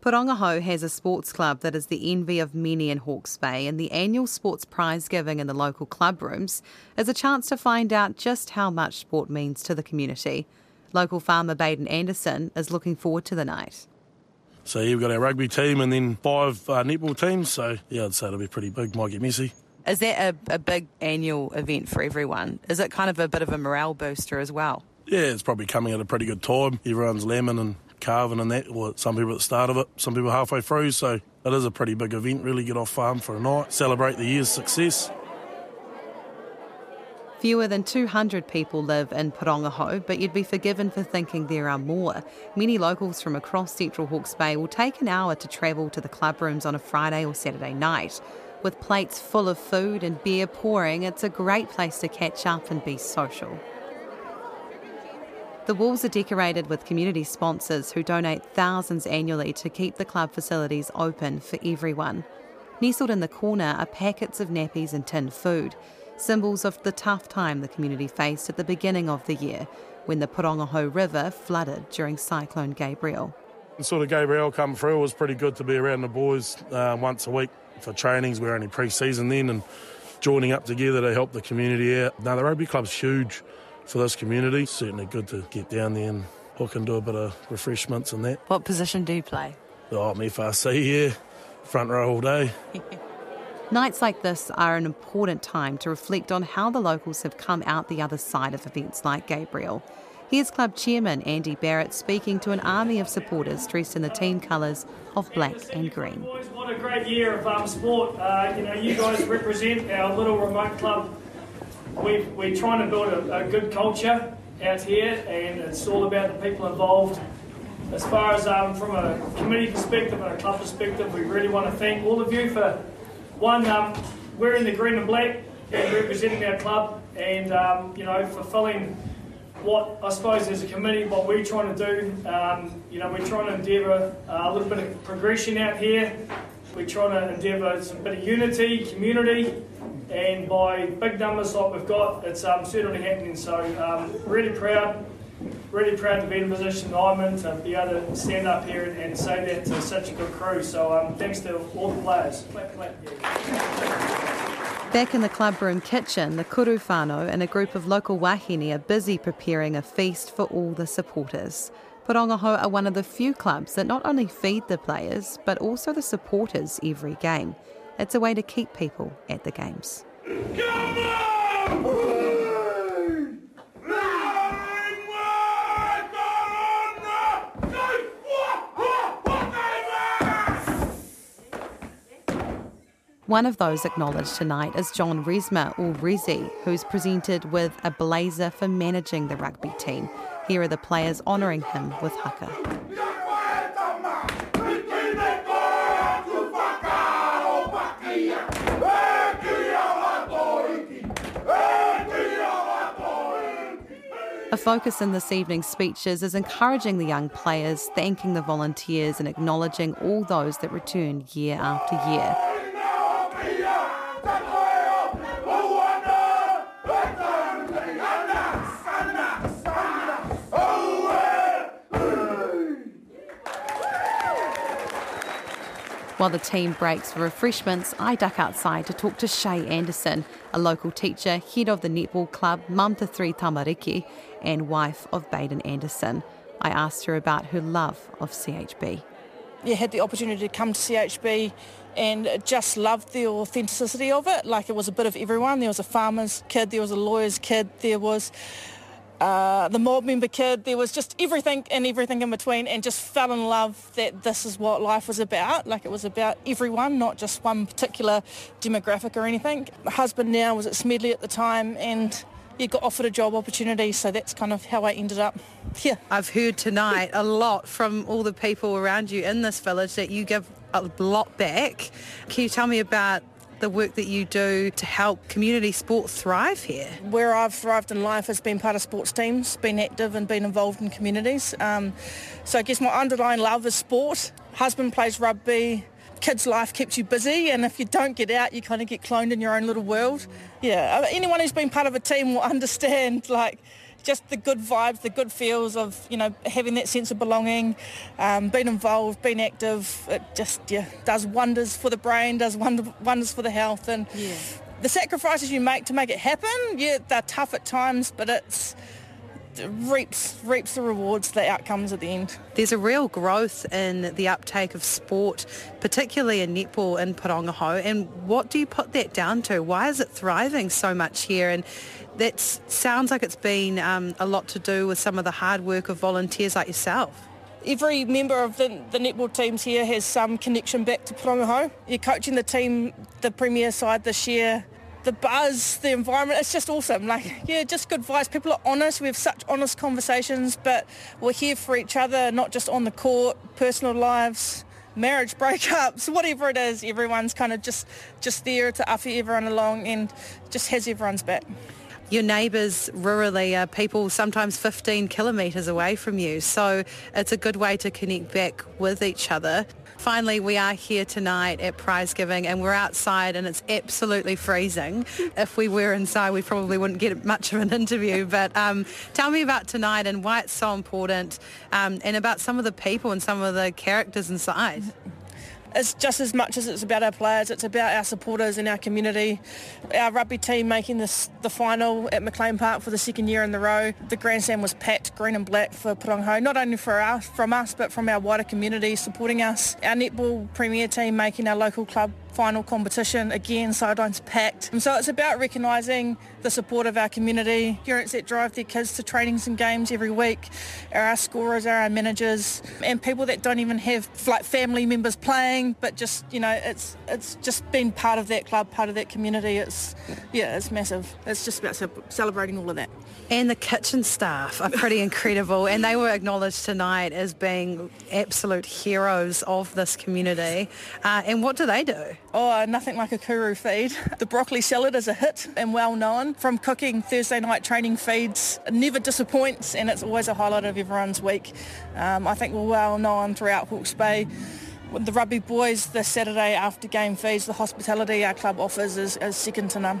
Pōrangahau has a sports club that is the envy of many in Hawke's Bay, and the annual sports prize giving in the local club rooms is a chance to find out just how much sport means to the community. Local farmer Baden Anderson is looking forward to the night. So yeah, we've got our rugby team and then five uh, netball teams. So yeah, I'd say it'll be pretty big. Might get messy. Is that a, a big annual event for everyone? Is it kind of a bit of a morale booster as well? Yeah, it's probably coming at a pretty good time. Everyone's lambing and carving and that. Or some people at the start of it, some people halfway through. So it is a pretty big event. Really get off farm for a night, celebrate the year's success. Fewer than 200 people live in Pōrangahau, but you'd be forgiven for thinking there are more. Many locals from across central Hawke's Bay will take an hour to travel to the club rooms on a Friday or Saturday night. With plates full of food and beer pouring, it's a great place to catch up and be social. The walls are decorated with community sponsors who donate thousands annually to keep the club facilities open for everyone. Nestled in the corner are packets of nappies and tinned food, symbols of the tough time the community faced at the beginning of the year when the Pōrangahau River flooded during Cyclone Gabrielle. Sort of Gabrielle come through. It was pretty good to be around the boys uh, once a week for trainings. We're only pre-season then and joining up together to help the community out. Now the rugby club's huge for this community. Certainly good to get down there and hook and do a bit of refreshments and that. What position do you play? Oh, me FRC, yeah. Front row all day. Nights like this are an important time to reflect on how the locals have come out the other side of events like Gabrielle. Here's club chairman Andy Barrett speaking to an army of supporters dressed in the team colours of black and green. Boys, what a great year of um, sport. Uh, you know, you guys represent our little remote club. We we're trying to build a, a good culture out here, and it's all about the people involved. As far as um, from a community perspective and a club perspective, we really want to thank all of you for one, um, wearing the green and black and representing our club, and um, you know, fulfilling what I suppose as a committee, what we're trying to do. Um, you know, we're trying to endeavour a little bit of progression out here. We're trying to endeavour some bit of unity, community, and by big numbers like we've got, it's um, certainly happening. So, um, really proud, really proud to be in the position I'm in to be able to stand up here and, and say that to such a good crew. So, um, thanks to all the players. Clap, clap, yeah. Back in the clubroom kitchen, the kuru whānau and a group of local wahine are busy preparing a feast for all the supporters. Pōrangahau are uh, one of the few clubs that not only feed the players, but also the supporters every game. It's a way to keep people at the games. One of those acknowledged tonight is John Resma, or Resi, who's presented with a blazer for managing the rugby team. Here are the players honouring him with haka. A focus in this evening's speeches is encouraging the young players, thanking the volunteers, and acknowledging all those that return year after year. While the team breaks for refreshments, I duck outside to talk to Shay Anderson, a local teacher, head of the netball club, mum to three tamariki, and wife of Baden Anderson. I asked her about her love of CHB. Yeah, had the opportunity to come to CHB and just loved the authenticity of it. Like it was a bit of everyone. There was a farmer's kid, there was a lawyer's kid, there was uh, the mob member kid. There was just everything and everything in between and just fell in love that this is what life was about. Like it was about everyone, not just one particular demographic or anything. My husband now was at Smedley at the time and you got offered a job opportunity. So that's kind of how I ended up here. I've heard tonight a lot from all the people around you in this village that you give a lot back. Can you tell me about the work that you do to help community sport thrive here? Where I've thrived in life has been part of sports teams, been active and been involved in communities. Um, so I guess my underlying love is sport. Husband plays rugby, kids' life keeps you busy, and if you don't get out, you kind of get cloned in your own little world. Yeah, uh, anyone who's been part of a team will understand, like, just the good vibes, the good feels of, you know, having that sense of belonging, um, being involved, being active. It just, yeah, does wonders for the brain, does wonder, wonders for the health. And yeah. the sacrifices you make to make it happen, yeah, they're tough at times, but it's, reaps reaps the rewards, the outcomes at the end. There's a real growth in the uptake of sport, particularly in netball in Pōrangahau. And what do you put that down to? Why is it thriving so much here? And that sounds like it's been um, a lot to do with some of the hard work of volunteers like yourself. Every member of the, the netball teams here has some connection back to Pōrangahau. You're coaching the team, the premier side this year, the buzz, the environment, it's just awesome. Like, yeah, just good vibes. People are honest. We have such honest conversations, but we're here for each other, not just on the court, personal lives, marriage breakups, whatever it is. Everyone's kind of just, just there to offer everyone along and just has everyone's back. Your neighbours rurally are people sometimes 15 kilometres away from you, so it's a good way to connect back with each other. Finally, we are here tonight at prize giving and we're outside and it's absolutely freezing. If we were inside, we probably wouldn't get much of an interview. But um, tell me about tonight and why it's so important um, and about some of the people and some of the characters inside it's just as much as it's about our players, it's about our supporters and our community. Our rugby team making this the final at McLean Park for the second year in the row. The grandstand was packed green and black for Pōrangahau, not only for us, from us, but from our wider community supporting us. Our netball premier team making our local club final competition. Again, sidelines packed. And um, so it's about recognising the support of our community, parents that drive their kids to trainings and games every week, our scorers, our managers, and people that don't even have like family members playing, but just, you know, it's it's just been part of that club, part of that community. It's, yeah, it's massive. It's just about celebrating all of that. And the kitchen staff are pretty incredible and they were acknowledged tonight as being absolute heroes of this community. Uh, and what do they do? Oh, nothing like a kuru feed. The broccoli salad is a hit and well known. From cooking Thursday night training feeds, never disappoints and it's always a highlight of everyone's week. Um, I think we're well known throughout Hawke's Bay. The rugby boys, the Saturday after game feeds, the hospitality our club offers is, is second to none.